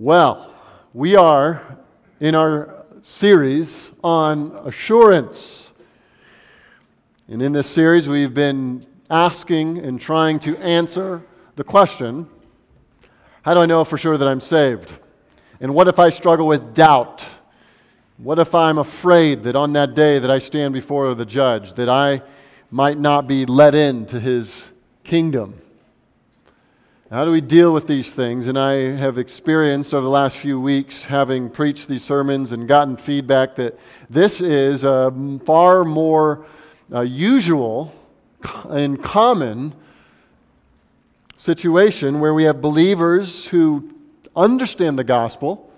Well, we are in our series on assurance. And in this series, we've been asking and trying to answer the question how do I know for sure that I'm saved? And what if I struggle with doubt? What if I'm afraid that on that day that I stand before the judge, that I might not be let into his kingdom? How do we deal with these things? And I have experienced over the last few weeks, having preached these sermons and gotten feedback, that this is a far more uh, usual and common situation where we have believers who understand the gospel,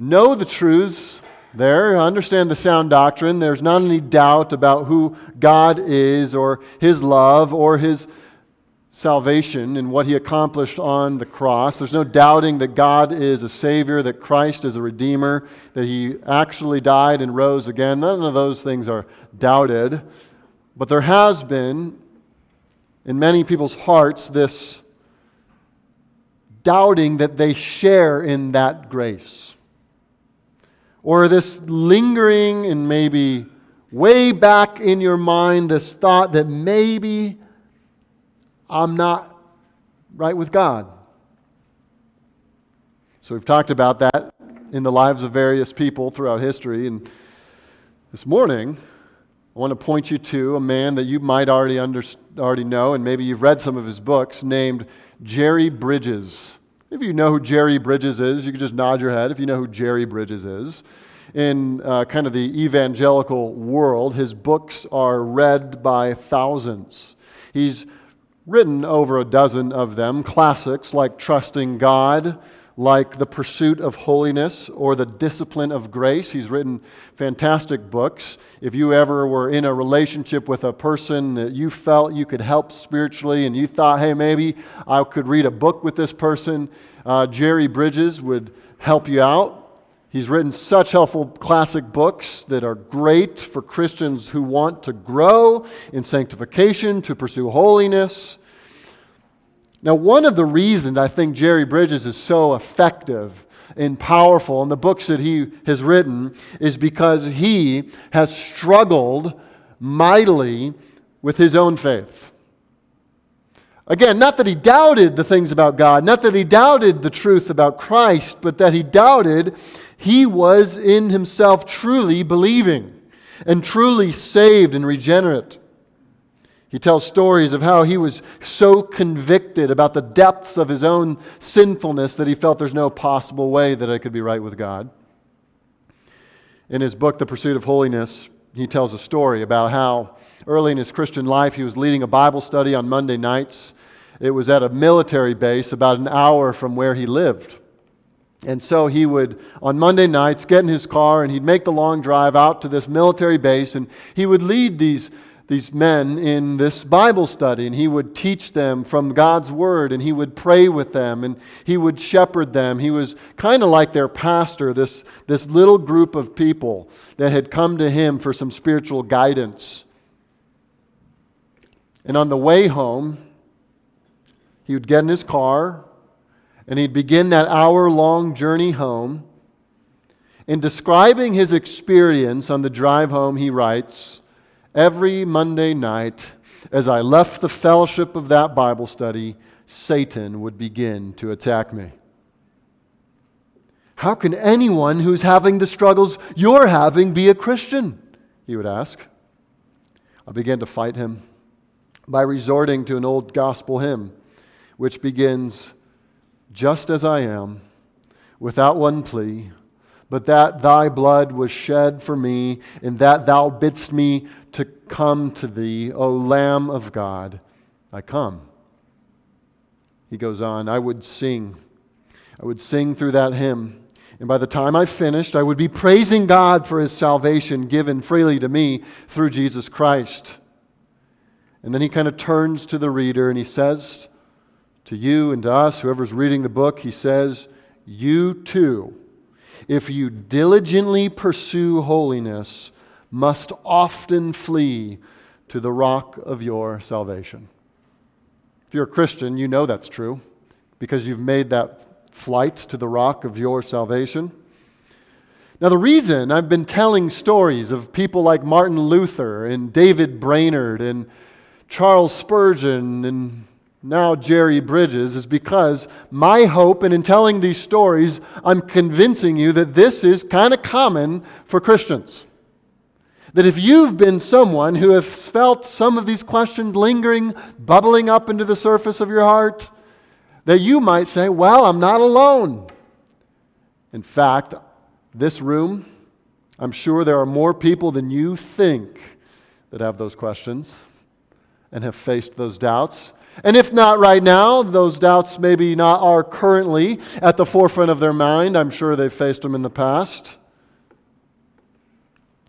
know the truths there, understand the sound doctrine. There's not any doubt about who God is or his love or his salvation and what he accomplished on the cross. There's no doubting that God is a Savior, that Christ is a Redeemer, that he actually died and rose again. None of those things are doubted. But there has been, in many people's hearts, this doubting that they share in that grace. Or this lingering and maybe way back in your mind, this thought that maybe I'm not right with God. So we've talked about that in the lives of various people throughout history. And this morning, I want to point you to a man that you might already, under, already know, and maybe you've read some of his books, named Jerry Bridges. If you know who Jerry Bridges is, you can just nod your head if you know who Jerry Bridges is. In uh, kind of the evangelical world, his books are read by thousands. He's written over a dozen of them, classics like Trusting God, like The Pursuit of Holiness, or The Discipline of Grace. He's written fantastic books. If you ever were in a relationship with a person that you felt you could help spiritually and you thought, hey, maybe I could read a book with this person, uh, Jerry Bridges would help you out. He's written such helpful classic books that are great for Christians who want to grow in sanctification, to pursue holiness. Now, one of the reasons I think Jerry Bridges is so effective and powerful in the books that he has written is because he has struggled mightily with his own faith. Again, not that he doubted the things about God, not that he doubted the truth about Christ, but that he doubted he was in himself truly believing and truly saved and regenerate. He tells stories of how he was so convicted about the depths of his own sinfulness that he felt there's no possible way that I could be right with God. In his book, The Pursuit of Holiness, he tells a story about how early in his Christian life he was leading a Bible study on Monday nights. It was at a military base about an hour from where he lived. And so he would, on Monday nights, get in his car and he'd make the long drive out to this military base and he would lead these these men in this Bible study, and he would teach them from God's Word, and he would pray with them, and he would shepherd them. He was kind of like their pastor, this, this little group of people that had come to him for some spiritual guidance. And on the way home, he would get in his car, and he'd begin that hour long journey home. In describing his experience on the drive home, he writes, Every Monday night, as I left the fellowship of that Bible study, Satan would begin to attack me. How can anyone who's having the struggles you're having be a Christian? He would ask. I began to fight him by resorting to an old gospel hymn, which begins, Just as I am, without one plea, but that thy blood was shed for me, and that thou bidst me to come to thee, O Lamb of God. I come. He goes on, I would sing. I would sing through that hymn. And by the time I finished, I would be praising God for his salvation given freely to me through Jesus Christ. And then he kind of turns to the reader and he says to you and to us, whoever's reading the book, he says, You too if you diligently pursue holiness, must often flee to the rock of your salvation. If you're a Christian, you know that's true because you've made that flight to the rock of your salvation. Now, the reason I've been telling stories of people like Martin Luther and David Brainerd and Charles Spurgeon and now Jerry Bridges is because my hope, and in telling these stories, I'm convincing you that this is kind of common for Christians. That if you've been someone who has felt some of these questions lingering, bubbling up into the surface of your heart, that you might say, Well, I'm not alone. In fact, this room, I'm sure there are more people than you think that have those questions and have faced those doubts. And if not right now, those doubts maybe not are currently at the forefront of their mind. I'm sure they've faced them in the past.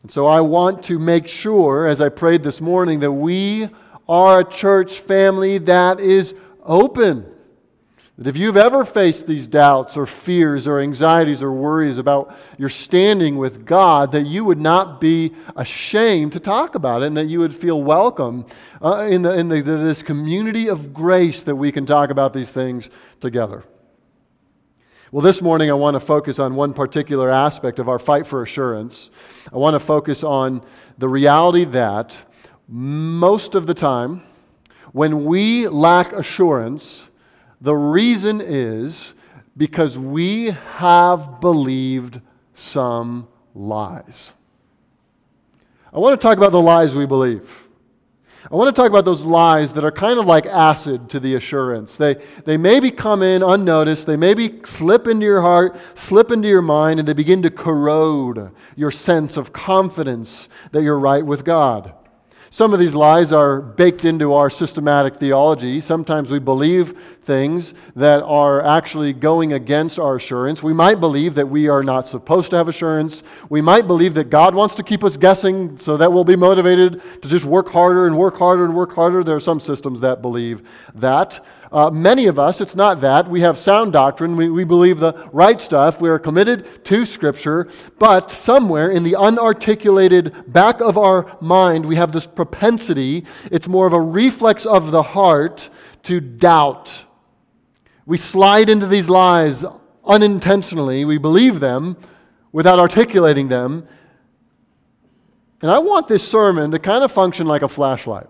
And so I want to make sure, as I prayed this morning, that we are a church family that is open that if you've ever faced these doubts or fears or anxieties or worries about your standing with God, that you would not be ashamed to talk about it and that you would feel welcome uh, in, the, in the, this community of grace that we can talk about these things together. Well, this morning I want to focus on one particular aspect of our fight for assurance. I want to focus on the reality that most of the time, when we lack assurance, the reason is because we have believed some lies. I want to talk about the lies we believe. I want to talk about those lies that are kind of like acid to the assurance. They, they maybe come in unnoticed, they maybe slip into your heart, slip into your mind, and they begin to corrode your sense of confidence that you're right with God. Some of these lies are baked into our systematic theology. Sometimes we believe things that are actually going against our assurance. We might believe that we are not supposed to have assurance. We might believe that God wants to keep us guessing so that we'll be motivated to just work harder and work harder and work harder. There are some systems that believe that. Uh, many of us, it's not that. We have sound doctrine. We, we believe the right stuff. We are committed to Scripture. But somewhere in the unarticulated back of our mind, we have this propensity. It's more of a reflex of the heart to doubt. We slide into these lies unintentionally. We believe them without articulating them. And I want this sermon to kind of function like a flashlight.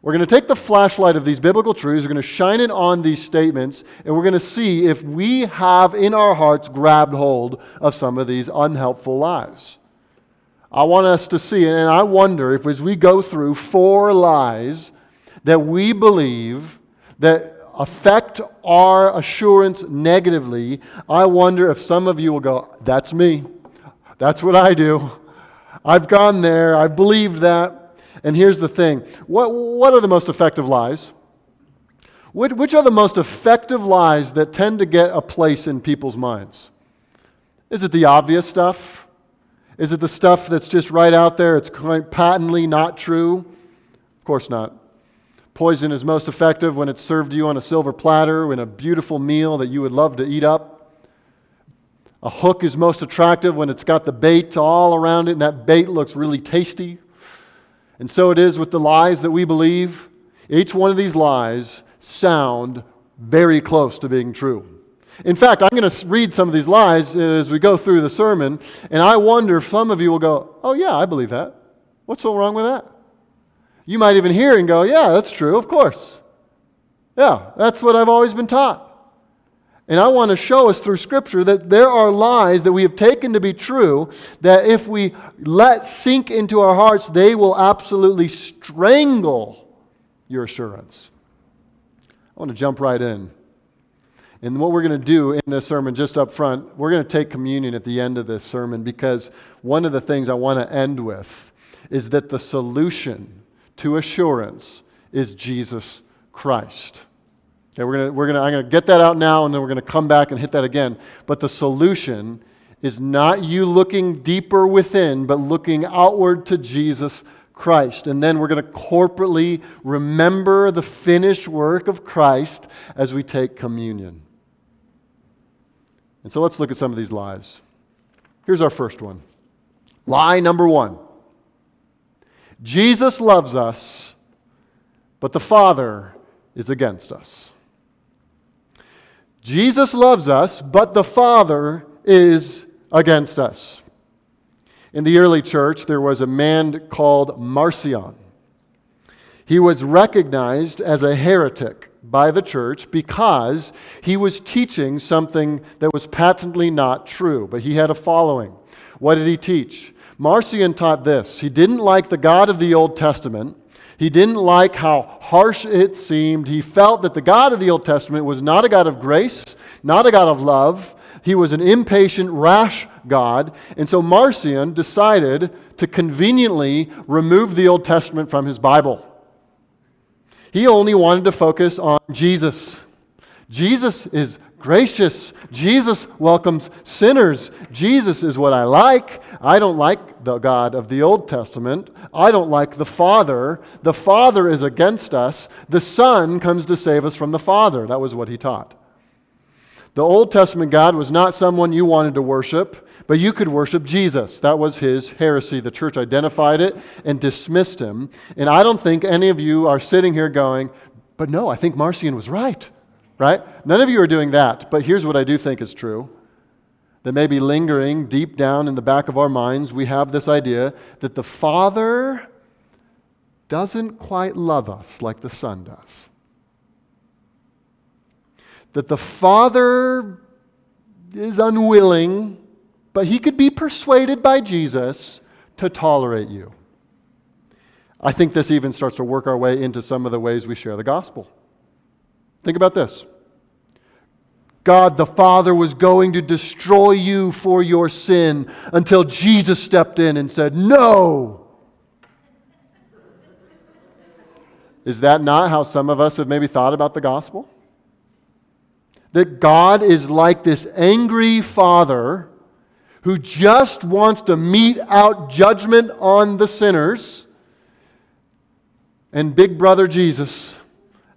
We're going to take the flashlight of these biblical truths, we're going to shine it on these statements, and we're going to see if we have in our hearts grabbed hold of some of these unhelpful lies. I want us to see, and I wonder if as we go through four lies that we believe that affect our assurance negatively, I wonder if some of you will go, That's me. That's what I do. I've gone there. I've believed that. And here's the thing what, what are the most effective lies? Which, which are the most effective lies that tend to get a place in people's minds? Is it the obvious stuff? Is it the stuff that's just right out there? It's patently not true? Of course not. Poison is most effective when it's served to you on a silver platter in a beautiful meal that you would love to eat up. A hook is most attractive when it's got the bait all around it and that bait looks really tasty. And so it is with the lies that we believe. Each one of these lies sound very close to being true. In fact, I'm going to read some of these lies as we go through the sermon, and I wonder if some of you will go, Oh, yeah, I believe that. What's so wrong with that? You might even hear and go, Yeah, that's true, of course. Yeah, that's what I've always been taught. And I want to show us through Scripture that there are lies that we have taken to be true that if we let sink into our hearts, they will absolutely strangle your assurance. I want to jump right in. And what we're going to do in this sermon, just up front, we're going to take communion at the end of this sermon because one of the things I want to end with is that the solution to assurance is Jesus Christ. Okay, we're gonna, we're gonna, I'm going to get that out now, and then we're going to come back and hit that again. But the solution is not you looking deeper within, but looking outward to Jesus Christ. And then we're going to corporately remember the finished work of Christ as we take communion. And so let's look at some of these lies. Here's our first one lie number one Jesus loves us, but the Father is against us. Jesus loves us, but the Father is against us. In the early church, there was a man called Marcion. He was recognized as a heretic by the church because he was teaching something that was patently not true, but he had a following. What did he teach? Marcion taught this. He didn't like the God of the Old Testament. He didn't like how harsh it seemed. He felt that the God of the Old Testament was not a God of grace, not a God of love. He was an impatient, rash God. And so Marcion decided to conveniently remove the Old Testament from his Bible. He only wanted to focus on Jesus. Jesus is gracious. Jesus welcomes sinners. Jesus is what I like. I don't like the God of the Old Testament. I don't like the Father. The Father is against us. The Son comes to save us from the Father. That was what he taught. The Old Testament God was not someone you wanted to worship, but you could worship Jesus. That was his heresy. The church identified it and dismissed him. And I don't think any of you are sitting here going, but no, I think Marcion was right right? None of you are doing that, but here's what I do think is true. That maybe lingering deep down in the back of our minds, we have this idea that the Father doesn't quite love us like the Son does. That the Father is unwilling, but he could be persuaded by Jesus to tolerate you. I think this even starts to work our way into some of the ways we share the gospel. Think about this God the Father was going to destroy you for your sin until Jesus stepped in and said, No. Is that not how some of us have maybe thought about the gospel? That God is like this angry father who just wants to mete out judgment on the sinners. And big brother Jesus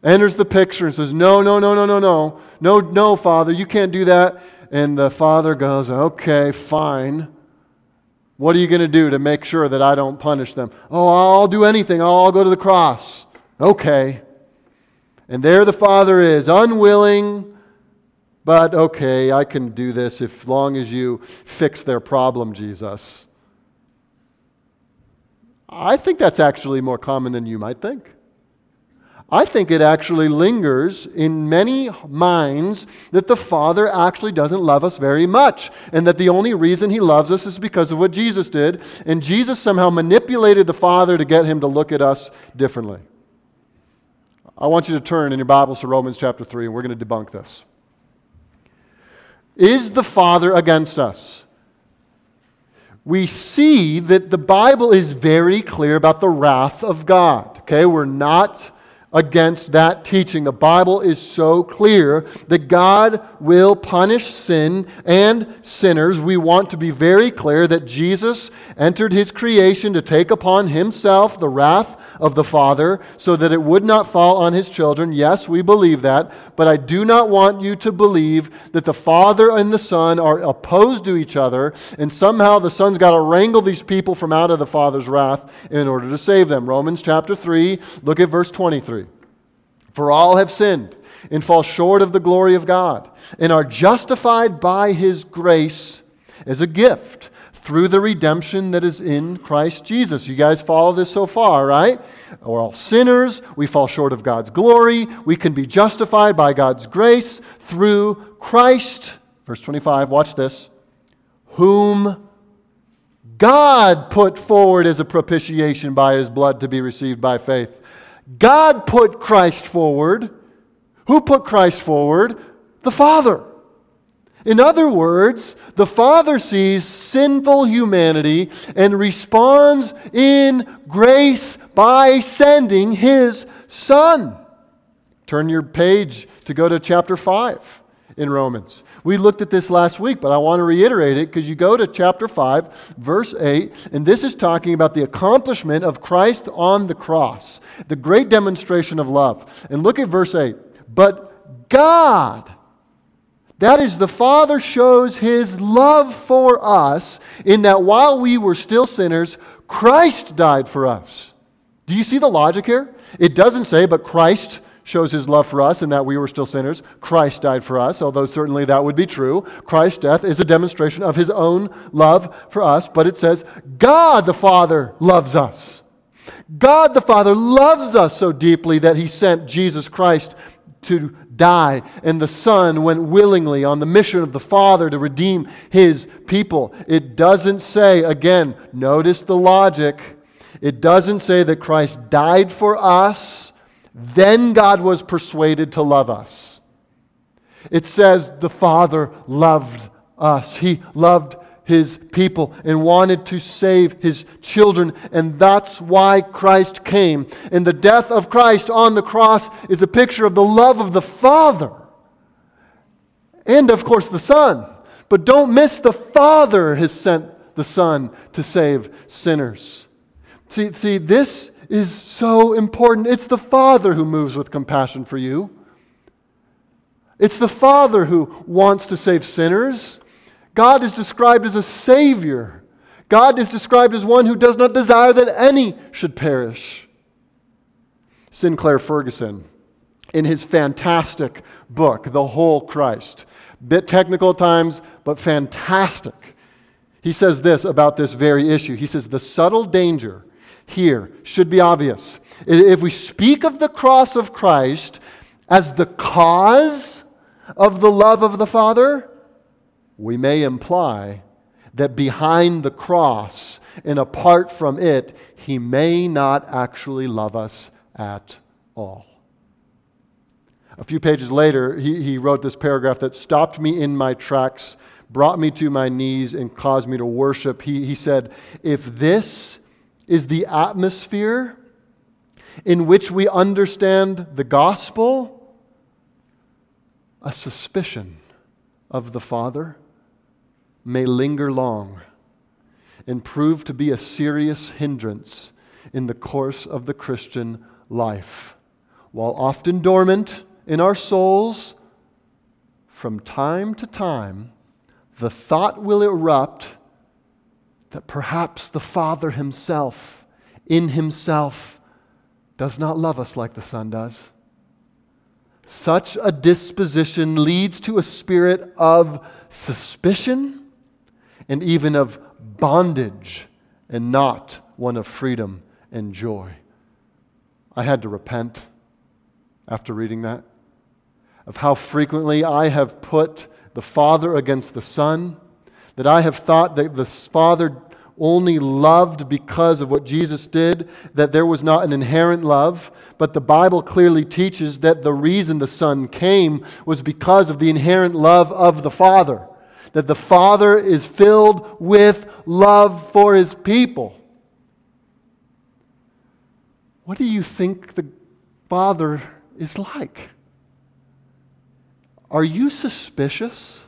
enters the picture and says, No, no, no, no, no, no. No, no, Father, you can't do that. And the father goes, Okay, fine. What are you going to do to make sure that I don't punish them? Oh, I'll do anything. I'll go to the cross. Okay. And there the father is, unwilling, but okay, I can do this as long as you fix their problem, Jesus. I think that's actually more common than you might think. I think it actually lingers in many minds that the Father actually doesn't love us very much, and that the only reason He loves us is because of what Jesus did, and Jesus somehow manipulated the Father to get Him to look at us differently. I want you to turn in your Bibles to Romans chapter 3, and we're going to debunk this. Is the Father against us? We see that the Bible is very clear about the wrath of God. Okay, we're not against that teaching. The Bible is so clear that God will punish sin and sinners. We want to be very clear that Jesus entered his creation to take upon himself the wrath of the Father so that it would not fall on his children. Yes, we believe that, but I do not want you to believe that the Father and the Son are opposed to each other and somehow the Son's got to wrangle these people from out of the Father's wrath in order to save them. Romans chapter 3, look at verse 23. For all have sinned and fall short of the glory of God and are justified by his grace as a gift through the redemption that is in Christ Jesus. You guys follow this so far, right? We're all sinners. We fall short of God's glory. We can be justified by God's grace through Christ. Verse 25, watch this. Whom God put forward as a propitiation by his blood to be received by faith. God put Christ forward. Who put Christ forward? The Father. In other words, the Father sees sinful humanity and responds in grace by sending His Son. Turn your page to go to chapter 5 in Romans. We looked at this last week, but I want to reiterate it because you go to chapter 5, verse 8, and this is talking about the accomplishment of Christ on the cross, the great demonstration of love. And look at verse 8. But God, that is, the Father shows his love for us in that while we were still sinners, Christ died for us. Do you see the logic here? It doesn't say, but Christ shows his love for us in that we were still sinners. Christ died for us, although certainly that would be true. Christ's death is a demonstration of his own love for us, but it says God the Father loves us. God the Father loves us so deeply that he sent Jesus Christ to die, and the Son went willingly on the mission of the Father to redeem his people. It doesn't say, again, notice the logic. It doesn't say that Christ died for us, then God was persuaded to love us. It says the Father loved us. He loved his people and wanted to save his children. And that's why Christ came. And the death of Christ on the cross is a picture of the love of the Father and, of course, the Son. But don't miss the Father has sent the Son to save sinners. See, see, this is so important. It's the Father who moves with compassion for you. It's the Father who wants to save sinners. God is described as a Savior. God is described as one who does not desire that any should perish. Sinclair Ferguson, in his fantastic book, The Whole Christ, bit technical at times, but fantastic. He says this about this very issue. He says, The subtle danger here should be obvious. If we speak of the cross of Christ as the cause of the love of the Father, we may imply that behind the cross and apart from it, he may not actually love us at all. A few pages later, he, he wrote this paragraph that stopped me in my tracks, brought me to my knees, and caused me to worship. He, he said, If this is the atmosphere in which we understand the gospel, a suspicion of the Father may linger long and prove to be a serious hindrance in the course of the Christian life. While often dormant in our souls, from time to time, the thought will erupt that perhaps the Father Himself, in Himself, does not love us like the Son does. Such a disposition leads to a spirit of suspicion and even of bondage and not one of freedom and joy. I had to repent after reading that of how frequently I have put the Father against the Son, that I have thought that the Father only loved because of what Jesus did, that there was not an inherent love. But the Bible clearly teaches that the reason the Son came was because of the inherent love of the Father that the Father is filled with love for his people. What do you think the Father is like? Are you suspicious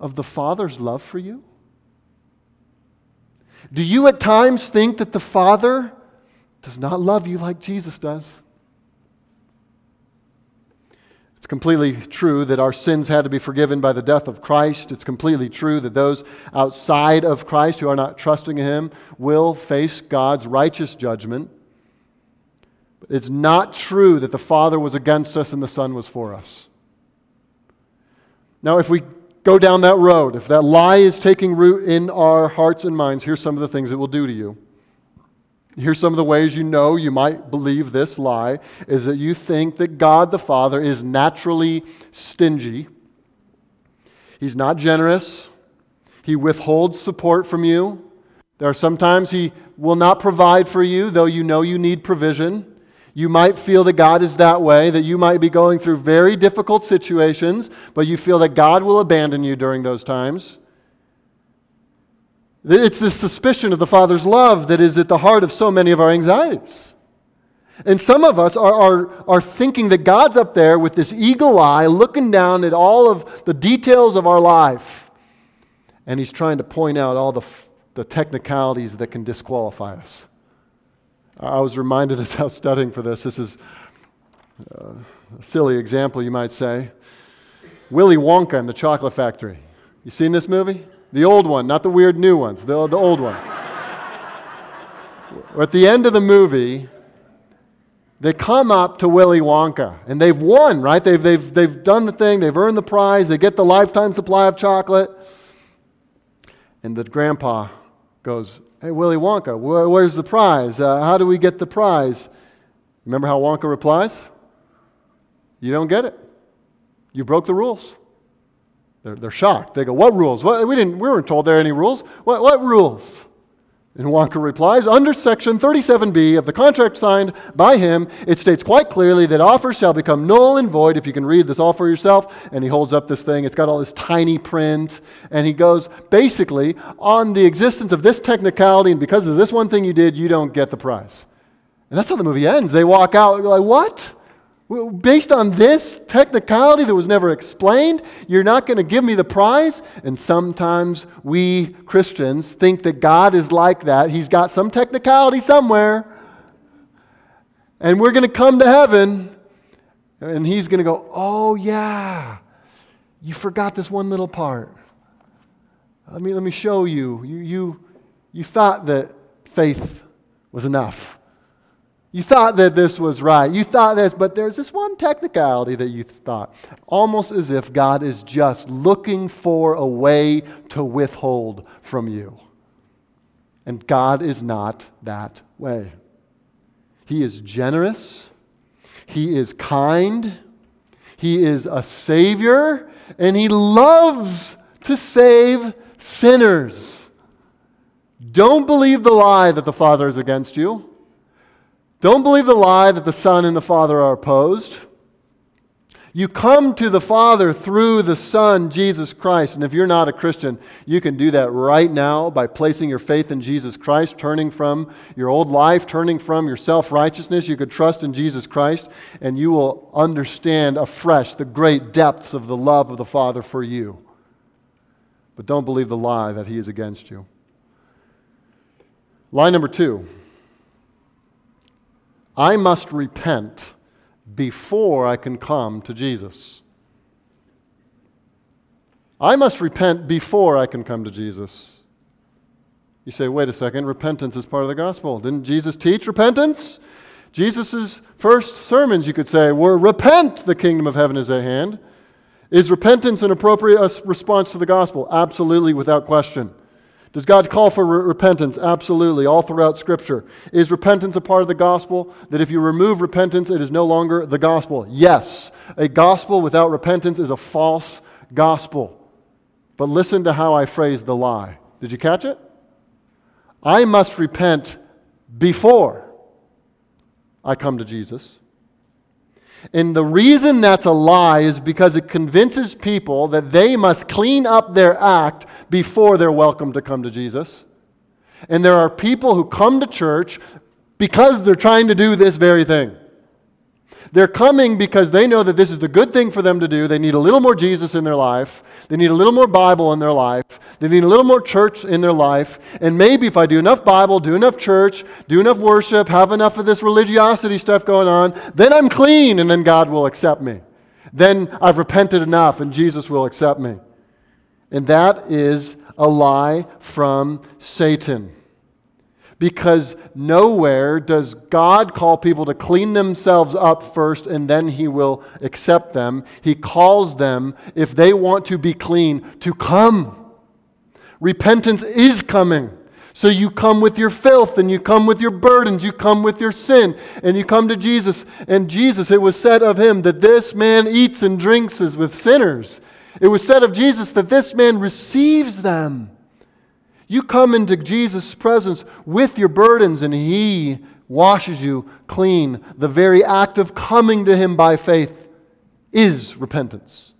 of the Father's love for you? Do you at times think that the Father does not love you like Jesus does? It's completely true that our sins had to be forgiven by the death of Christ. It's completely true that those outside of Christ who are not trusting in Him will face God's righteous judgment. But it's not true that the Father was against us and the Son was for us. Now, if we go down that road, if that lie is taking root in our hearts and minds, here's some of the things it will do to you. Here's some of the ways you know you might believe this lie is that you think that God the Father is naturally stingy. He's not generous. He withholds support from you. There are sometimes he will not provide for you, though you know you need provision. You might feel that God is that way, that you might be going through very difficult situations, but you feel that God will abandon you during those times. It's the suspicion of the Father's love that is at the heart of so many of our anxieties. And some of us are, are, are thinking that God's up there with this eagle eye looking down at all of the details of our life. And He's trying to point out all the, the technicalities that can disqualify us. I was reminded as I was studying for this, this is uh, a silly example, you might say. Willy Wonka and the Chocolate Factory. You seen this movie? The old one, not the weird new ones, the, the old one. At the end of the movie, they come up to Willy Wonka and they've won, right? They've, they've, they've done the thing, they've earned the prize, they get the lifetime supply of chocolate. And the grandpa goes, Hey, Willy Wonka, where's the prize? Uh, how do we get the prize? Remember how Wonka replies? You don't get it. You broke the rules. They're, they're shocked. They go, What rules? What, we, didn't, we weren't told there are any rules. What, what rules? And Wonka replies, Under Section 37B of the contract signed by him, it states quite clearly that offers shall become null and void. If you can read this all for yourself. And he holds up this thing. It's got all this tiny print. And he goes, basically, on the existence of this technicality, and because of this one thing you did, you don't get the prize. And that's how the movie ends. They walk out like, What? Based on this technicality that was never explained, you're not going to give me the prize? And sometimes we Christians think that God is like that. He's got some technicality somewhere. And we're going to come to heaven, and He's going to go, Oh, yeah, you forgot this one little part. Let me, let me show you. You, you. you thought that faith was enough. You thought that this was right. You thought this, but there's this one technicality that you thought. Almost as if God is just looking for a way to withhold from you. And God is not that way. He is generous, He is kind, He is a Savior, and He loves to save sinners. Don't believe the lie that the Father is against you. Don't believe the lie that the Son and the Father are opposed. You come to the Father through the Son, Jesus Christ. And if you're not a Christian, you can do that right now by placing your faith in Jesus Christ, turning from your old life, turning from your self righteousness. You could trust in Jesus Christ, and you will understand afresh the great depths of the love of the Father for you. But don't believe the lie that He is against you. Lie number two. I must repent before I can come to Jesus. I must repent before I can come to Jesus. You say, wait a second, repentance is part of the gospel. Didn't Jesus teach repentance? Jesus' first sermons, you could say, were repent, the kingdom of heaven is at hand. Is repentance an appropriate uh, response to the gospel? Absolutely, without question. Does God call for re- repentance? Absolutely, all throughout Scripture. Is repentance a part of the gospel? That if you remove repentance, it is no longer the gospel? Yes. A gospel without repentance is a false gospel. But listen to how I phrase the lie. Did you catch it? I must repent before I come to Jesus. And the reason that's a lie is because it convinces people that they must clean up their act before they're welcome to come to Jesus. And there are people who come to church because they're trying to do this very thing. They're coming because they know that this is the good thing for them to do. They need a little more Jesus in their life. They need a little more Bible in their life. They need a little more church in their life. And maybe if I do enough Bible, do enough church, do enough worship, have enough of this religiosity stuff going on, then I'm clean and then God will accept me. Then I've repented enough and Jesus will accept me. And that is a lie from Satan because nowhere does God call people to clean themselves up first and then He will accept them. He calls them, if they want to be clean, to come. Repentance is coming. So you come with your filth and you come with your burdens, you come with your sin, and you come to Jesus. And Jesus, it was said of him that this man eats and drinks as with sinners. It was said of Jesus that this man receives them. You come into Jesus' presence with your burdens, and He washes you clean. The very act of coming to Him by faith is repentance.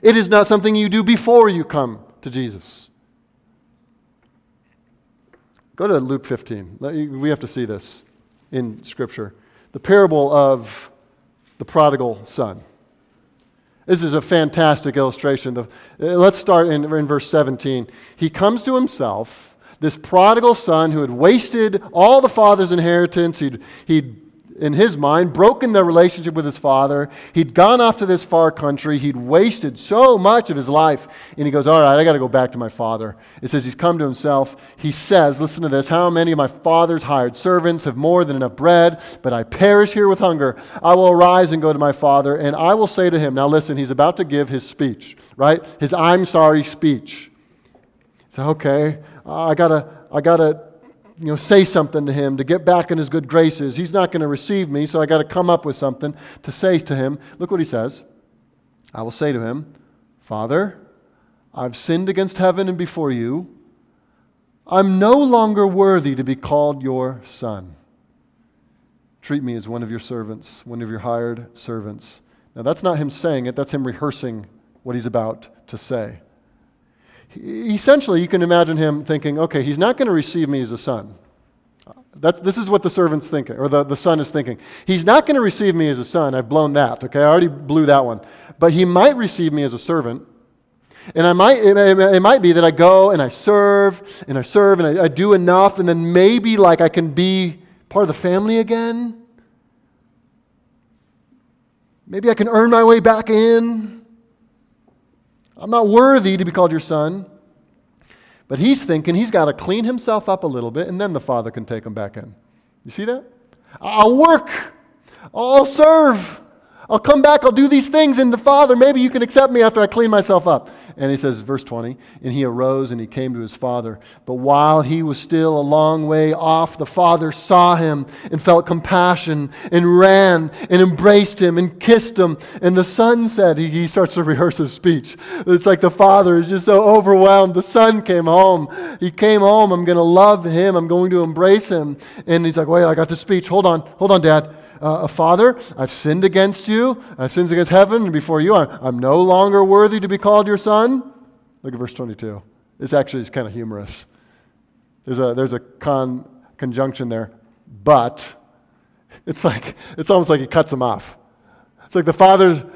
It is not something you do before you come to Jesus. Go to Luke 15. We have to see this in Scripture. The parable of the prodigal son. This is a fantastic illustration. Uh, let's start in, in verse 17. He comes to himself, this prodigal son who had wasted all the father's inheritance. He'd, he'd in his mind, broken the relationship with his father. He'd gone off to this far country. He'd wasted so much of his life. And he goes, All right, I got to go back to my father. It says he's come to himself. He says, Listen to this How many of my father's hired servants have more than enough bread, but I perish here with hunger? I will arise and go to my father, and I will say to him, Now listen, he's about to give his speech, right? His I'm sorry speech. So, okay, I got to. I got to you know, say something to him to get back in his good graces. He's not going to receive me, so I got to come up with something to say to him. Look what he says. I will say to him, Father, I've sinned against heaven and before you. I'm no longer worthy to be called your son. Treat me as one of your servants, one of your hired servants. Now, that's not him saying it, that's him rehearsing what he's about to say essentially, you can imagine him thinking, okay, he's not going to receive me as a son. That's, this is what the servant's thinking, or the, the son is thinking. He's not going to receive me as a son. I've blown that, okay? I already blew that one. But he might receive me as a servant. And I might, it, it might be that I go and I serve and I serve and I, I do enough, and then maybe like I can be part of the family again. Maybe I can earn my way back in. I'm not worthy to be called your son. But he's thinking he's got to clean himself up a little bit, and then the Father can take him back in. You see that? I'll work. I'll serve. I'll come back, I'll do these things, and the Father, maybe you can accept me after I clean myself up. And he says, verse 20, and he arose and he came to his father. But while he was still a long way off, the father saw him and felt compassion and ran and embraced him and kissed him. And the son said, he, starts to rehearse his speech. It's like the father is just so overwhelmed. The son came home. He came home. I'm going to love him. I'm going to embrace him. And he's like, wait, I got the speech. Hold on. Hold on, dad uh, Father, I've sinned against you. I've sinned against heaven and before you. I'm, I'm no longer worthy to be called your son. Look at verse 22. This actually is kind of humorous. There's a, there's a con, conjunction there, but it's like, it's almost like he cuts him off. It's like the father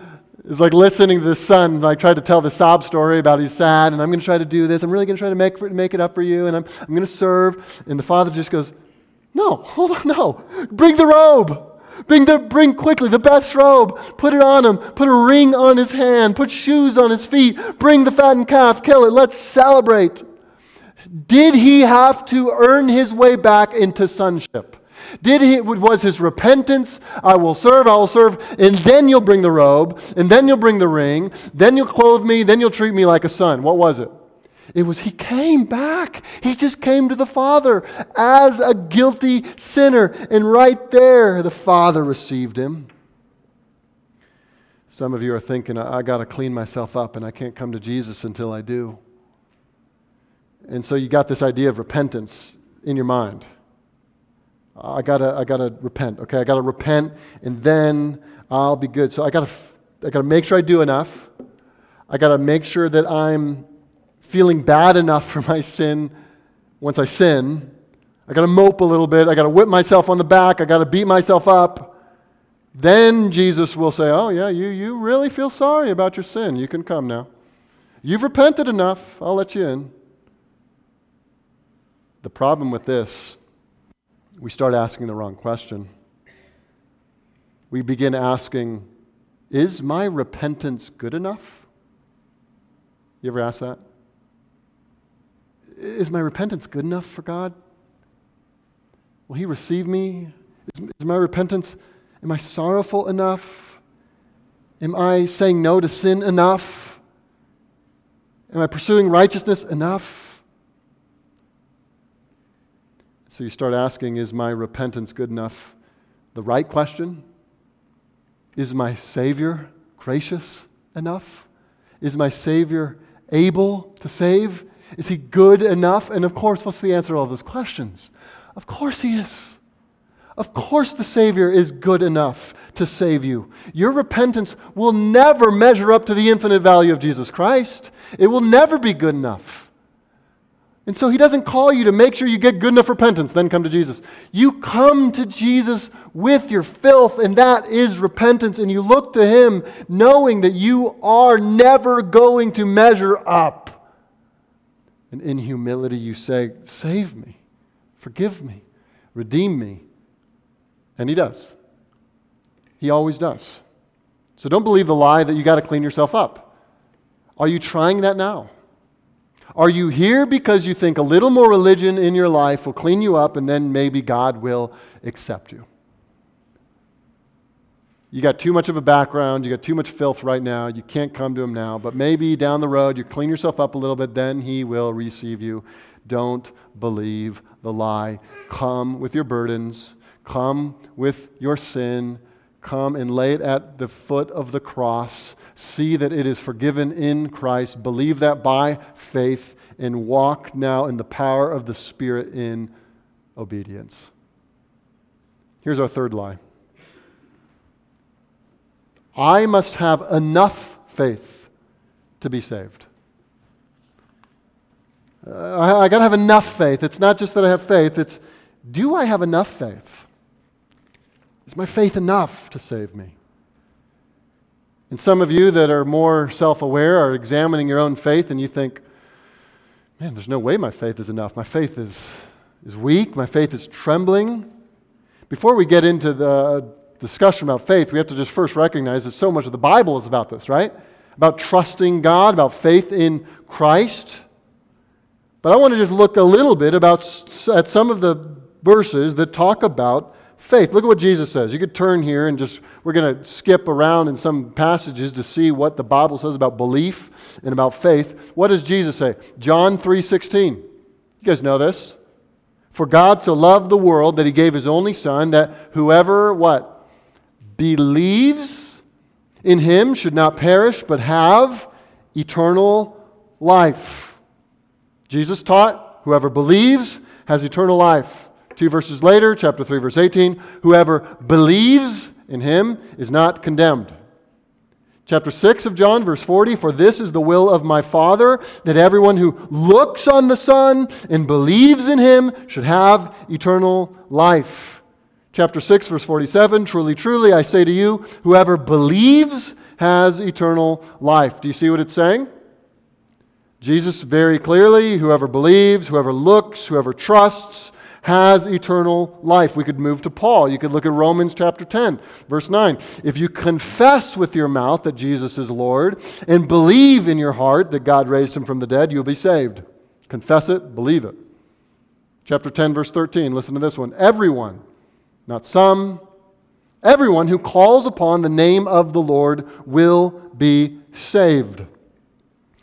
is like listening to the son, like try to tell the sob story about he's sad, and I'm going to try to do this. I'm really going to try to make, make it up for you, and I'm, I'm going to serve. And the father just goes, No, hold on, no. Bring the robe. Bring, the, bring quickly the best robe, put it on him, put a ring on his hand, put shoes on his feet, bring the fattened calf, kill it, let's celebrate. Did he have to earn his way back into sonship? Did he, was his repentance, I will serve, I will serve, and then you'll bring the robe, and then you'll bring the ring, then you'll clothe me, then you'll treat me like a son. What was it? It was he came back. He just came to the Father as a guilty sinner. And right there, the Father received him. Some of you are thinking, I, got to clean myself up and I can't come to Jesus until I do. And so you got this idea of repentance in your mind. I gotta, I gotta repent. Okay, I gotta repent, and then I'll be good. So I gotta, I gotta make sure I do enough. I gotta make sure that I'm feeling bad enough for my sin once I sin. I got to mope a little bit. I got to whip myself on the back. I got to beat myself up. Then Jesus will say, Oh, yeah, you, you really feel sorry about your sin. You can come now. You've repented enough. I'll let you in. The problem with this, we start asking the wrong question. We begin asking, Is my repentance good enough? You ever ask that? Is my repentance good enough for God? Will He receive me? Is, is my repentance, am I sorrowful enough? Am I saying no to sin enough? Am I pursuing righteousness enough? So you start asking, is my repentance good enough? The right question is my Savior gracious enough? Is my Savior able to save? Is he good enough? And of course, what's the answer to all those questions? Of course he is. Of course, the Savior is good enough to save you. Your repentance will never measure up to the infinite value of Jesus Christ. It will never be good enough. And so he doesn't call you to make sure you get good enough repentance, then come to Jesus. You come to Jesus with your filth, and that is repentance. And you look to him knowing that you are never going to measure up. And in humility, you say, Save me, forgive me, redeem me. And He does. He always does. So don't believe the lie that you got to clean yourself up. Are you trying that now? Are you here because you think a little more religion in your life will clean you up and then maybe God will accept you? You got too much of a background, you got too much filth right now, you can't come to Him now, but maybe down the road you clean yourself up a little bit, then He will receive you. Don't believe the lie. Come with your burdens, come with your sin, come and lay it at the foot of the cross. See that it is forgiven in Christ. Believe that by faith and walk now in the power of the Spirit in obedience. Here's our third lie I must have enough faith to be saved. Uh, I, I got to have enough faith. It's not just that I have faith, it's do I have enough faith? Is my faith enough to save me? And some of you that are more self aware are examining your own faith and you think, man, there's no way my faith is enough. My faith is, is weak, my faith is trembling. Before we get into the discussion about faith, we have to just first recognize that so much of the Bible is about this, right? About trusting God, about faith in Christ. But I want to just look a little bit about at some of the verses that talk about faith. Look at what Jesus says. You could turn here and just, we're going to skip around in some passages to see what the Bible says about belief and about faith. What does Jesus say? John 3.16. You guys know this. For God so loved the world that he gave his only son that whoever, what? Believes in him should not perish but have eternal life. Jesus taught, whoever believes has eternal life. Two verses later, chapter 3, verse 18 whoever believes in him is not condemned. Chapter 6 of John, verse 40 For this is the will of my Father, that everyone who looks on the Son and believes in him should have eternal life. Chapter 6, verse 47 Truly, truly, I say to you, whoever believes has eternal life. Do you see what it's saying? Jesus very clearly, whoever believes, whoever looks, whoever trusts, has eternal life. We could move to Paul. You could look at Romans chapter 10, verse 9. If you confess with your mouth that Jesus is Lord and believe in your heart that God raised him from the dead, you'll be saved. Confess it, believe it. Chapter 10, verse 13. Listen to this one. Everyone, not some, everyone who calls upon the name of the Lord will be saved.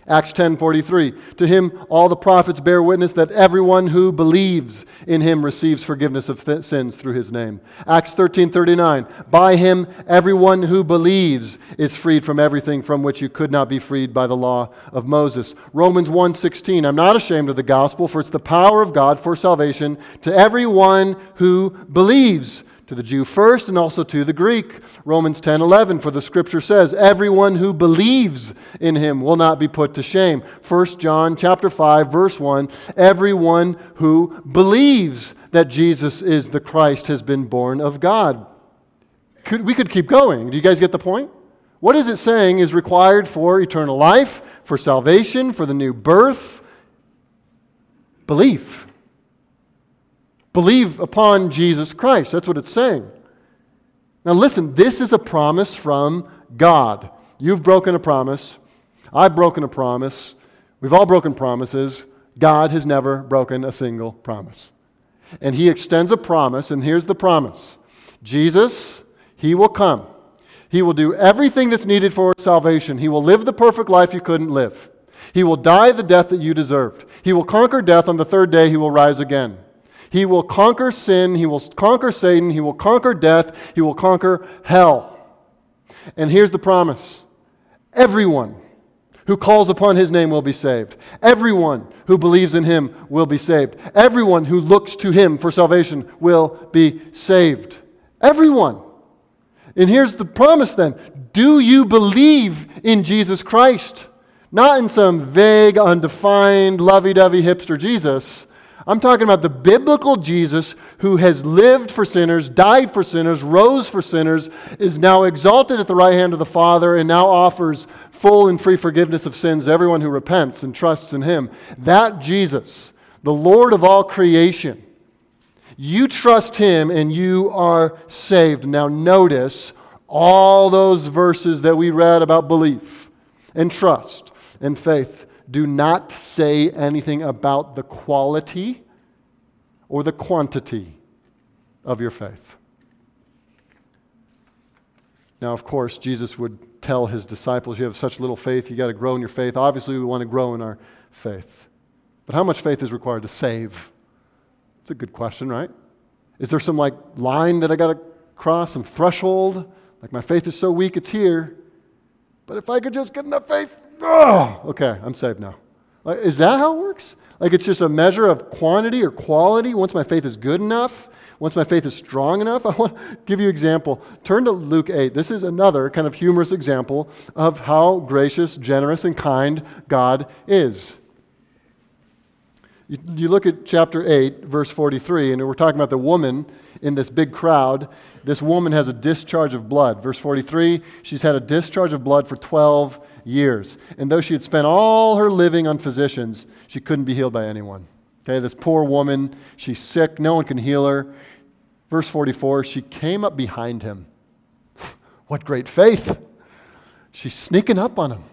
Acts 10:43 To him all the prophets bear witness that everyone who believes in him receives forgiveness of th- sins through his name. Acts 13:39 By him everyone who believes is freed from everything from which you could not be freed by the law of Moses. Romans 1:16 I'm not ashamed of the gospel for it's the power of God for salvation to everyone who believes to the Jew first and also to the Greek. Romans 10 11, for the scripture says, Everyone who believes in him will not be put to shame. 1 John chapter 5, verse 1, everyone who believes that Jesus is the Christ has been born of God. Could, we could keep going. Do you guys get the point? What is it saying is required for eternal life, for salvation, for the new birth? Belief. Believe upon Jesus Christ. That's what it's saying. Now, listen, this is a promise from God. You've broken a promise. I've broken a promise. We've all broken promises. God has never broken a single promise. And He extends a promise, and here's the promise Jesus, He will come. He will do everything that's needed for salvation. He will live the perfect life you couldn't live. He will die the death that you deserved. He will conquer death on the third day. He will rise again. He will conquer sin, he will conquer Satan, he will conquer death, he will conquer hell. And here's the promise everyone who calls upon his name will be saved. Everyone who believes in him will be saved. Everyone who looks to him for salvation will be saved. Everyone. And here's the promise then Do you believe in Jesus Christ? Not in some vague, undefined, lovey dovey hipster Jesus I'm talking about the biblical Jesus who has lived for sinners, died for sinners, rose for sinners, is now exalted at the right hand of the Father, and now offers full and free forgiveness of sins to everyone who repents and trusts in him. That Jesus, the Lord of all creation, you trust him and you are saved. Now, notice All those verses that we read about belief and trust and faith do not say anything about the quality or the quantity of your faith. Now, of course, Jesus would tell his disciples, You have such little faith, you got to grow in your faith. Obviously, we want to grow in our faith. But how much faith is required to save? It's a good question, right? Is there some like line that I got to cross, some threshold? Like my faith is so weak, it's here. But if I could just get enough faith, oh, okay, I'm saved now. Like, is that how it works? Like it's just a measure of quantity or quality once my faith is good enough? Once my faith is strong enough, I want to give you an example. Turn to Luke 8. This is another kind of humorous example of how gracious, generous, and kind God is. You, you look at chapter 8, verse 43, and we're talking about the woman in this big crowd. This woman has a discharge of blood. Verse 43, she's had a discharge of blood for 12 years. And though she had spent all her living on physicians, she couldn't be healed by anyone. Okay, this poor woman, she's sick, no one can heal her. Verse 44, she came up behind him. what great faith! She's sneaking up on him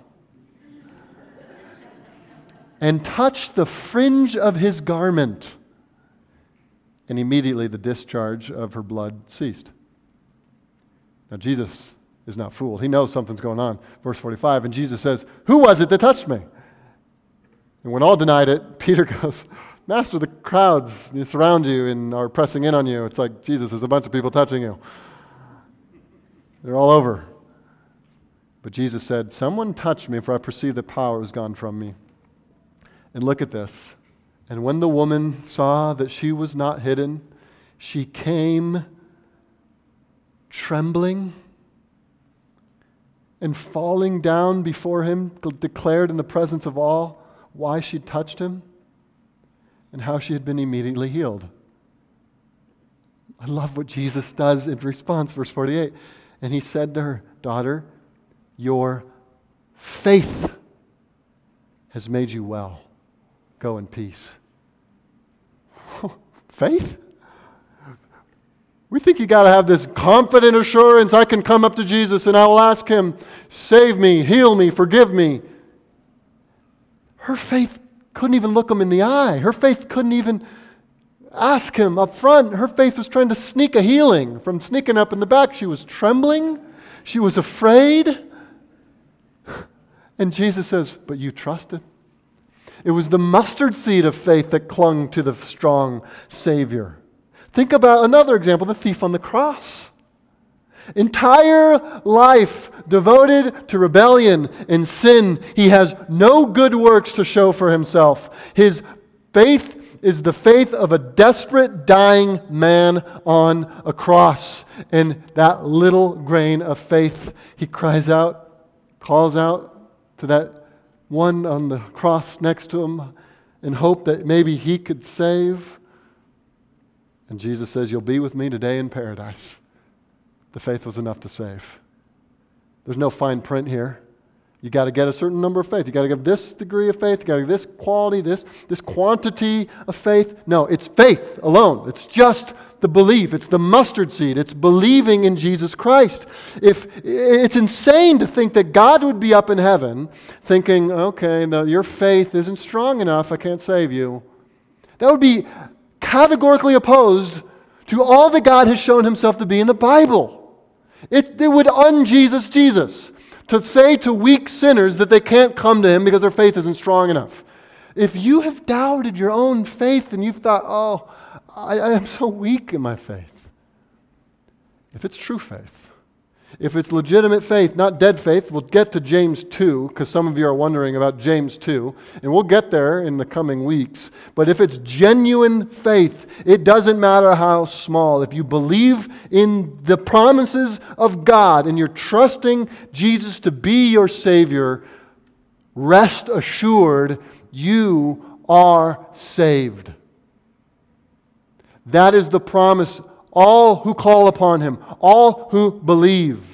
and touched the fringe of his garment. And immediately the discharge of her blood ceased. Now, Jesus is not fooled. He knows something's going on. Verse 45, and Jesus says, Who was it that touched me? And when all denied it, Peter goes, Master, the crowds surround you and are pressing in on you. It's like, Jesus, there's a bunch of people touching you. They're all over. But Jesus said, Someone touched me, for I perceive that power was gone from me. And look at this. And when the woman saw that she was not hidden, she came trembling and falling down before him, declared in the presence of all why she'd touched him and how she had been immediately healed. I love what Jesus does in response, verse 48. And he said to her, Daughter, your faith has made you well. Go in peace. Faith? We think you got to have this confident assurance I can come up to Jesus and I will ask him, save me, heal me, forgive me. Her faith couldn't even look him in the eye. Her faith couldn't even ask him up front. Her faith was trying to sneak a healing from sneaking up in the back. She was trembling, she was afraid. And Jesus says, But you trusted. It was the mustard seed of faith that clung to the strong Savior. Think about another example the thief on the cross. Entire life devoted to rebellion and sin. He has no good works to show for himself. His faith is the faith of a desperate, dying man on a cross. And that little grain of faith, he cries out, calls out to that one on the cross next to him in hope that maybe he could save. And Jesus says, You'll be with me today in paradise. The faith was enough to save. There's no fine print here. You got to get a certain number of faith. You got to get this degree of faith. You got to get this quality, this, this quantity of faith. No, it's faith alone. It's just the belief. It's the mustard seed. It's believing in Jesus Christ. If it's insane to think that God would be up in heaven thinking, okay, no, your faith isn't strong enough. I can't save you. That would be categorically opposed to all that God has shown himself to be in the Bible. It, it would un Jesus Jesus to say to weak sinners that they can't come to him because their faith isn't strong enough. If you have doubted your own faith and you've thought, oh, I, I am so weak in my faith, if it's true faith, if it's legitimate faith, not dead faith, we'll get to James 2, because some of you are wondering about James 2, and we'll get there in the coming weeks. But if it's genuine faith, it doesn't matter how small. If you believe in the promises of God and you're trusting Jesus to be your Savior, rest assured you are saved. That is the promise all who call upon him, all who believe.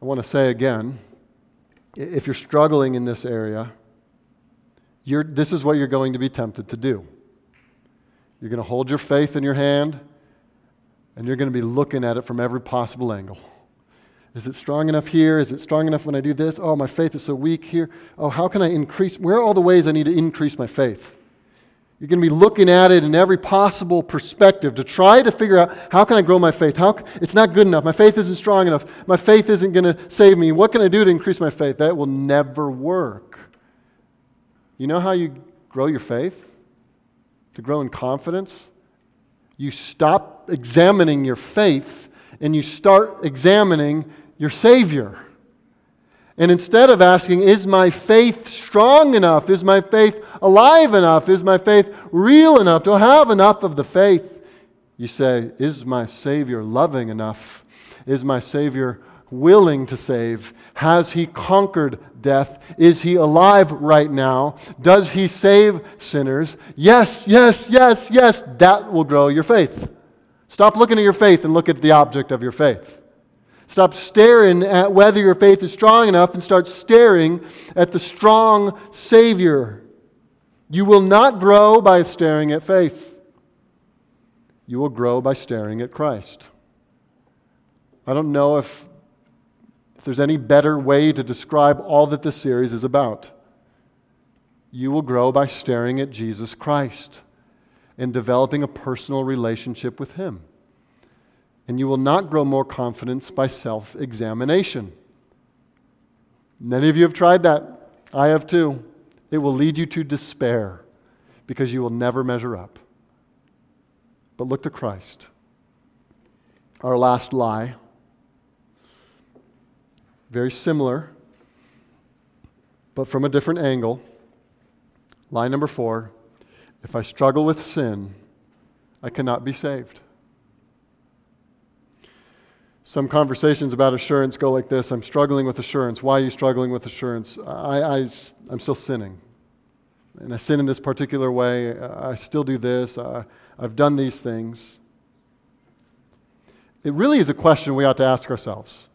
I want to say again if you're struggling in this area, this is what you're going to be tempted to do. You're going to hold your faith in your hand And you're going to be looking at it from every possible angle. Is it strong enough here? Is it strong enough when I do this? Oh, my faith is so weak here. Oh, how can I increase? Where are all the ways I need to increase my faith? You're going to be looking at it in every possible perspective to try to figure out how can I grow my faith? How, it's not good enough. My faith isn't strong enough. My faith isn't going to save me. What can I do to increase my faith? That will never work. You know how you grow your faith? To grow in confidence? You stop examining your faith and you start examining your Savior. And instead of asking, is my faith strong enough? Is my faith alive enough? Is my faith real enough? Do I have enough of the faith? You say, is my Savior loving enough? Is my Savior willing to save? Has he conquered death? Is he alive right now? Does he save sinners? Yes, yes, yes, yes. That will grow your faith. Stop looking at your faith and look at the object of your faith. Stop staring at whether your faith is strong enough and start staring at the strong Savior. You will not grow by staring at faith. You will grow by staring at Christ. I don't know if, if there's any better way to describe all that this series is about. You will grow by staring at Jesus Christ and developing a personal relationship with Him and you will not grow more confidence by self examination. Many of you have tried that. I have too. It will lead you to despair because you will never measure up. But look to Christ. Our last lie, very similar, but from a different angle. Lie number four if I struggle with sin, I cannot be saved. Some conversations about assurance go like this I'm struggling with assurance. Why are you struggling with assurance? I, I, I'm still sinning. And I sin in this particular way. I still do this. I've done these things. It really is a question we ought to ask ourselves.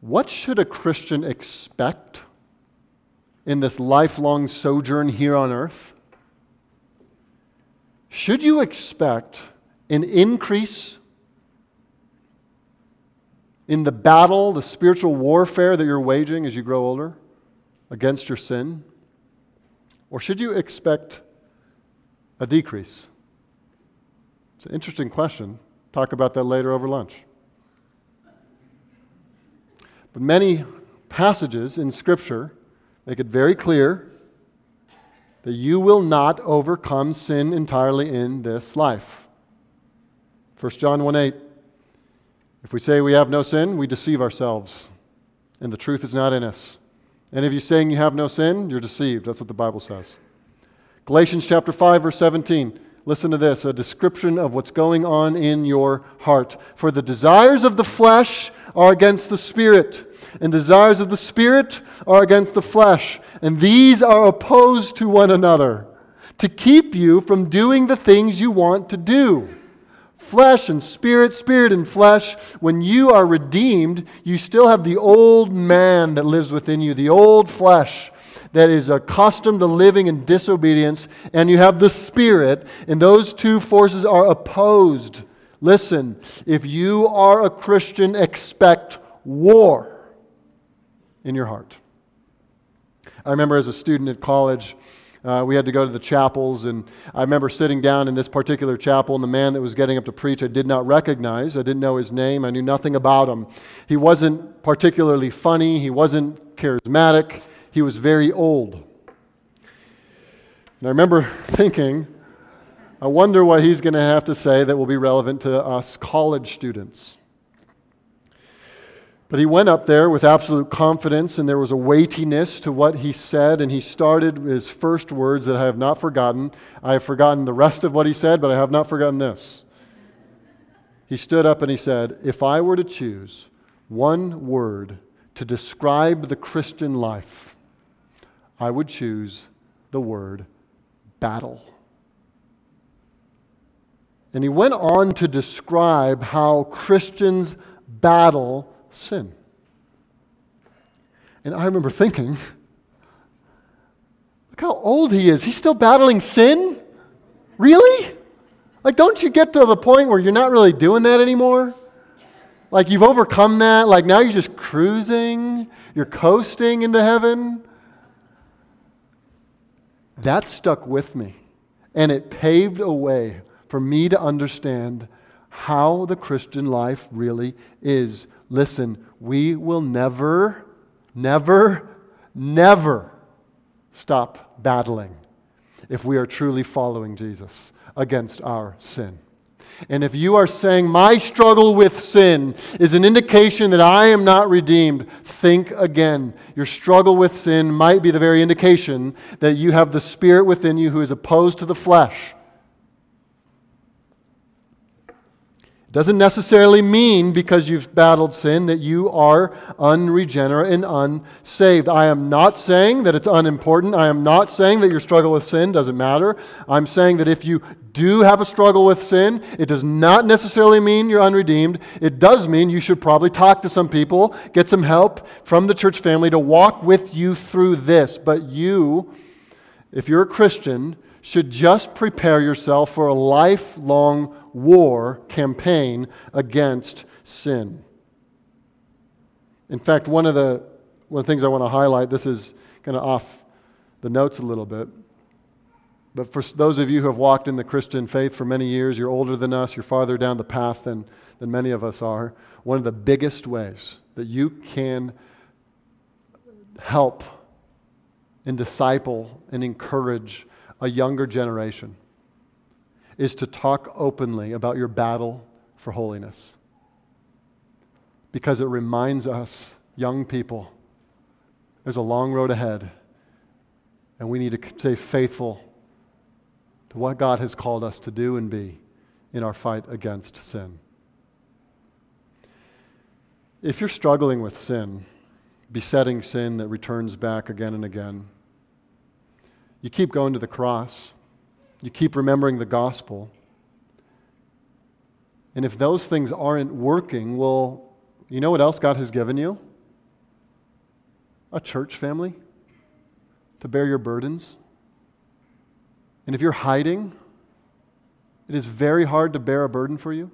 What should a Christian expect in this lifelong sojourn here on earth? Should you expect an increase in the battle, the spiritual warfare that you're waging as you grow older against your sin? Or should you expect a decrease? It's an interesting question. Talk about that later over lunch. But many passages in Scripture make it very clear that you will not overcome sin entirely in this life. 1 John 1 8 if we say we have no sin, we deceive ourselves, and the truth is not in us. And if you're saying you have no sin, you're deceived. That's what the Bible says. Galatians chapter 5 verse 17. Listen to this, a description of what's going on in your heart. For the desires of the flesh are against the spirit, and desires of the spirit are against the flesh, and these are opposed to one another to keep you from doing the things you want to do flesh and spirit, spirit and flesh. When you are redeemed, you still have the old man that lives within you, the old flesh that is accustomed to living in disobedience, and you have the spirit, and those two forces are opposed. Listen, if you are a Christian, expect war in your heart. I remember as a student at college, uh, we had to go to the chapels, and I remember sitting down in this particular chapel, and the man that was getting up to preach, I did not recognize. I didn't know his name. I knew nothing about him. He wasn't particularly funny, he wasn't charismatic, he was very old. And I remember thinking, I wonder what he's going to have to say that will be relevant to us college students. But he went up there with absolute confidence, and there was a weightiness to what he said, and he started his first words that I have not forgotten. I have forgotten the rest of what he said, but I have not forgotten this. He stood up and he said, If I were to choose one word to describe the Christian life, I would choose the word battle. And he went on to describe how Christians battle sin. And I remember thinking, look how old he is. He's still battling sin? Really? Like, don't you get to the point where you're not really doing that anymore? Like, you've overcome that. Like, now you're just cruising, you're coasting into heaven. That stuck with me. And it paved a way for me to understand how the Christian life really is. Listen, we will never, never, never stop battling if we are truly following Jesus against our sin. And if you are saying, My struggle with sin is an indication that I am not redeemed, think again. Your struggle with sin might be the very indication that you have the Spirit within you who is opposed to the flesh. Doesn't necessarily mean because you've battled sin that you are unregenerate and unsaved. I am not saying that it's unimportant. I am not saying that your struggle with sin doesn't matter. I'm saying that if you do have a struggle with sin, it does not necessarily mean you're unredeemed. It does mean you should probably talk to some people, get some help from the church family to walk with you through this. But you, if you're a Christian, should just prepare yourself for a lifelong war campaign against sin. In fact, one of the, one of the things I want to highlight, this is kind of off the notes a little bit. But for those of you who have walked in the Christian faith for many years, you're older than us, you're farther down the path than, than many of us are. One of the biggest ways that you can help and disciple and encourage a younger generation is to talk openly about your battle for holiness. Because it reminds us, young people, there's a long road ahead, and we need to stay faithful to what God has called us to do and be in our fight against sin. If you're struggling with sin, besetting sin that returns back again and again, you keep going to the cross. You keep remembering the gospel. And if those things aren't working, well, you know what else God has given you? A church family to bear your burdens. And if you're hiding, it is very hard to bear a burden for you.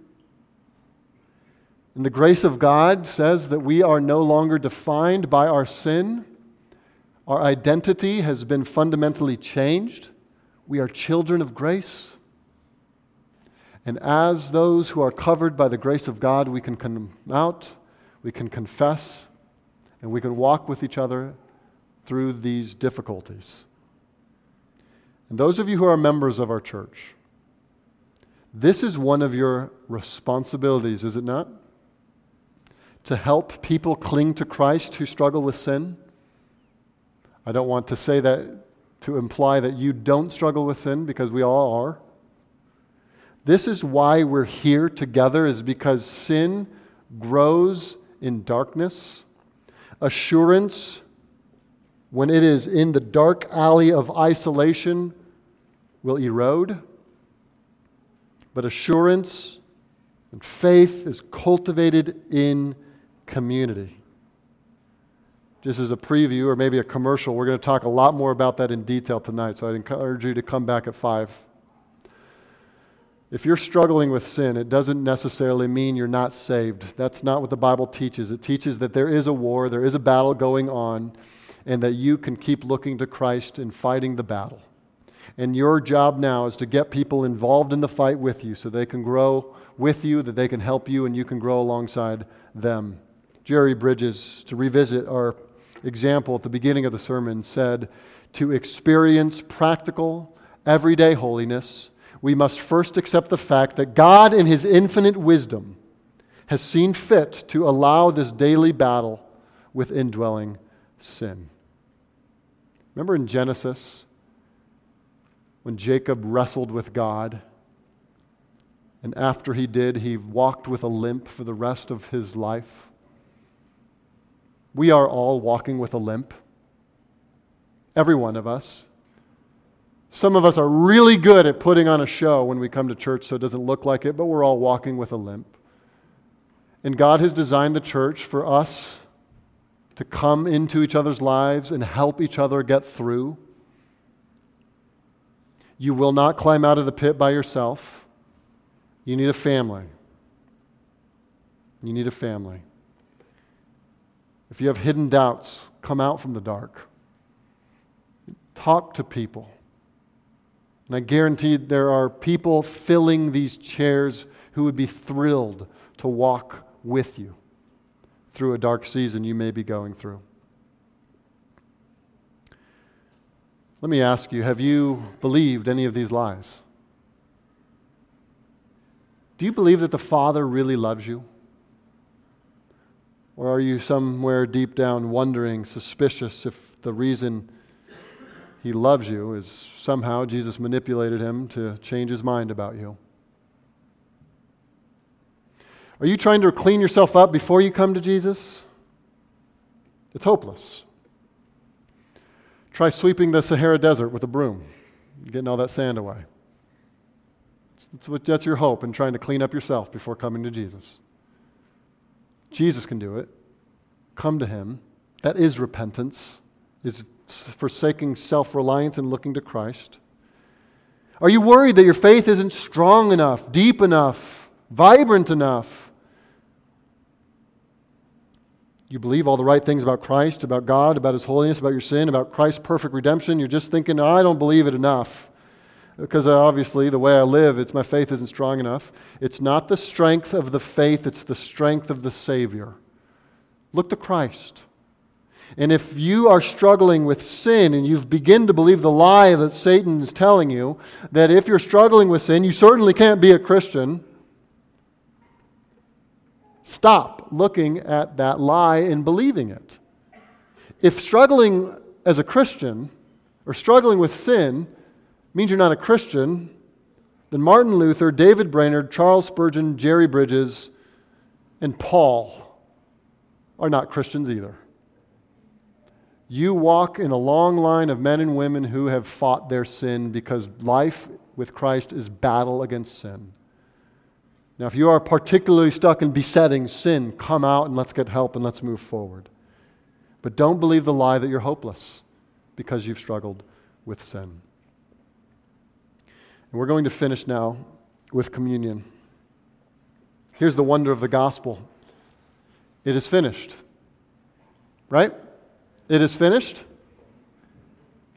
And the grace of God says that we are no longer defined by our sin. Our identity has been fundamentally changed. We are children of grace. And as those who are covered by the grace of God, we can come out, we can confess, and we can walk with each other through these difficulties. And those of you who are members of our church, this is one of your responsibilities, is it not? To help people cling to Christ who struggle with sin. I don't want to say that to imply that you don't struggle with sin because we all are. This is why we're here together, is because sin grows in darkness. Assurance, when it is in the dark alley of isolation, will erode. But assurance and faith is cultivated in community just as a preview or maybe a commercial. We're going to talk a lot more about that in detail tonight, so I'd encourage you to come back at 5. If you're struggling with sin, it doesn't necessarily mean you're not saved. That's not what the Bible teaches. It teaches that there is a war, there is a battle going on, and that you can keep looking to Christ and fighting the battle. And your job now is to get people involved in the fight with you so they can grow with you, that they can help you, and you can grow alongside them. Jerry Bridges, to revisit our example at the beginning of the sermon said to experience practical, everyday holiness, we must first accept the fact that God, in His infinite wisdom, has seen fit to allow this daily battle with indwelling sin. Remember in Genesis when Jacob wrestled with God? And after he did, he walked with a limp for the rest of his life. We are all walking with a limp. Every one of us. Some of us are really good at putting on a show when we come to church so it doesn't look like it, but we're all walking with a limp. And God has designed the church for us to come into each other's lives and help each other get through. You will not climb out of the pit by yourself. You need a family. You need a family. If you have hidden doubts, come out from the dark. Talk to people. And I guarantee there are people filling these chairs who would be thrilled to walk with you through a dark season you may be going through. Let me ask you have you believed any of these lies? Do you believe that the Father really loves you? Or are you somewhere deep down wondering, suspicious if the reason he loves you is somehow Jesus manipulated him to change his mind about you? Are you trying to clean yourself up before you come to Jesus? It's hopeless. Try sweeping the Sahara Desert with a broom, getting all that sand away. That's, what, that's your hope in trying to clean up yourself before coming to Jesus. Jesus can do it. Come to Him. That is repentance, is forsaking self reliance and looking to Christ. Are you worried that your faith isn't strong enough, deep enough, vibrant enough? You believe all the right things about Christ, about God, about His holiness, about your sin, about Christ's perfect redemption. You're just thinking, I don't believe it enough. Because uh, obviously, the way I live, it's my faith isn't strong enough. It's not the strength of the faith, it's the strength of the Savior. Look to Christ. And if you are struggling with sin and you've begun to believe the lie that Satan is telling you, that if you're struggling with sin, you certainly can't be a Christian, Stop looking at that lie and believing it. If struggling as a Christian or struggling with sin means you're not a Christian, then Martin Luther, David Brainerd, Charles Spurgeon, Jerry Bridges, and Paul are not Christians either. You walk in a long line of men and women who have fought their sin because life with Christ is battle against sin. Now, if you are particularly stuck in besetting sin, come out and let's get help and let's move forward. But don't believe the lie that you're hopeless because you've struggled with sin. And we're going to finish now with communion. Here's the wonder of the gospel it is finished. Right? It is finished.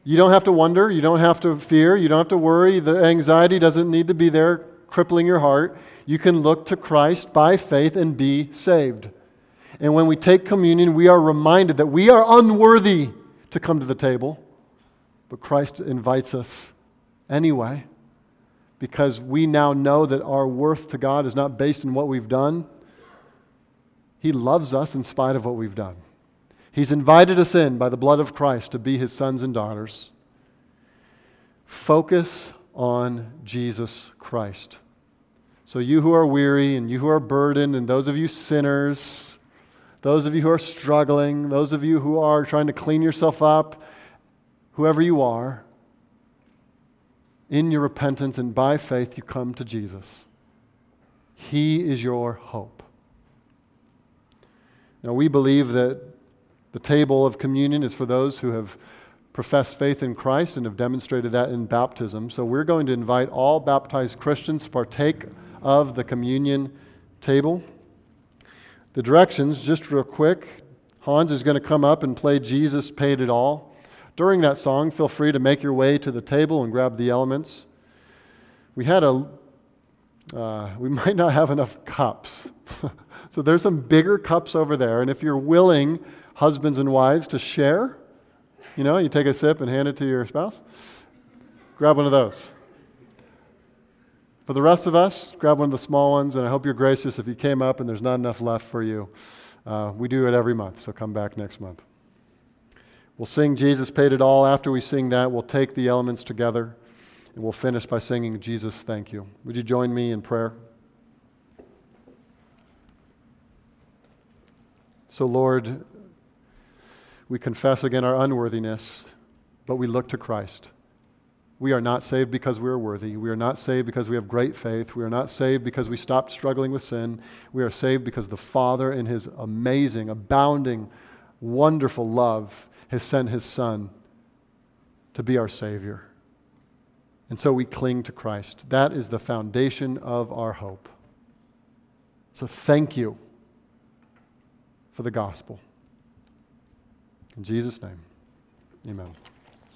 You don't have to wonder. You don't have to fear. You don't have to worry. The anxiety doesn't need to be there crippling your heart you can look to Christ by faith and be saved. And when we take communion, we are reminded that we are unworthy to come to the table, but Christ invites us anyway because we now know that our worth to God is not based in what we've done. He loves us in spite of what we've done. He's invited us in by the blood of Christ to be his sons and daughters. Focus on Jesus Christ. So, you who are weary and you who are burdened, and those of you sinners, those of you who are struggling, those of you who are trying to clean yourself up, whoever you are, in your repentance and by faith, you come to Jesus. He is your hope. Now, we believe that the table of communion is for those who have professed faith in Christ and have demonstrated that in baptism. So, we're going to invite all baptized Christians to partake of the communion table. The directions, just real quick Hans is going to come up and play Jesus Paid It All. During that song, feel free to make your way to the table and grab the elements. We had a, uh, we might not have enough cups. so there's some bigger cups over there. And if you're willing, husbands and wives, to share, you know, you take a sip and hand it to your spouse, grab one of those. For the rest of us, grab one of the small ones, and I hope you're gracious if you came up and there's not enough left for you. Uh, we do it every month, so come back next month. We'll sing Jesus Paid It All. After we sing that, we'll take the elements together, and we'll finish by singing Jesus Thank You. Would you join me in prayer? So, Lord, we confess again our unworthiness, but we look to Christ. We are not saved because we are worthy. We are not saved because we have great faith. We are not saved because we stopped struggling with sin. We are saved because the Father, in His amazing, abounding, wonderful love, has sent His Son to be our Savior. And so we cling to Christ. That is the foundation of our hope. So thank you for the gospel. In Jesus' name, amen.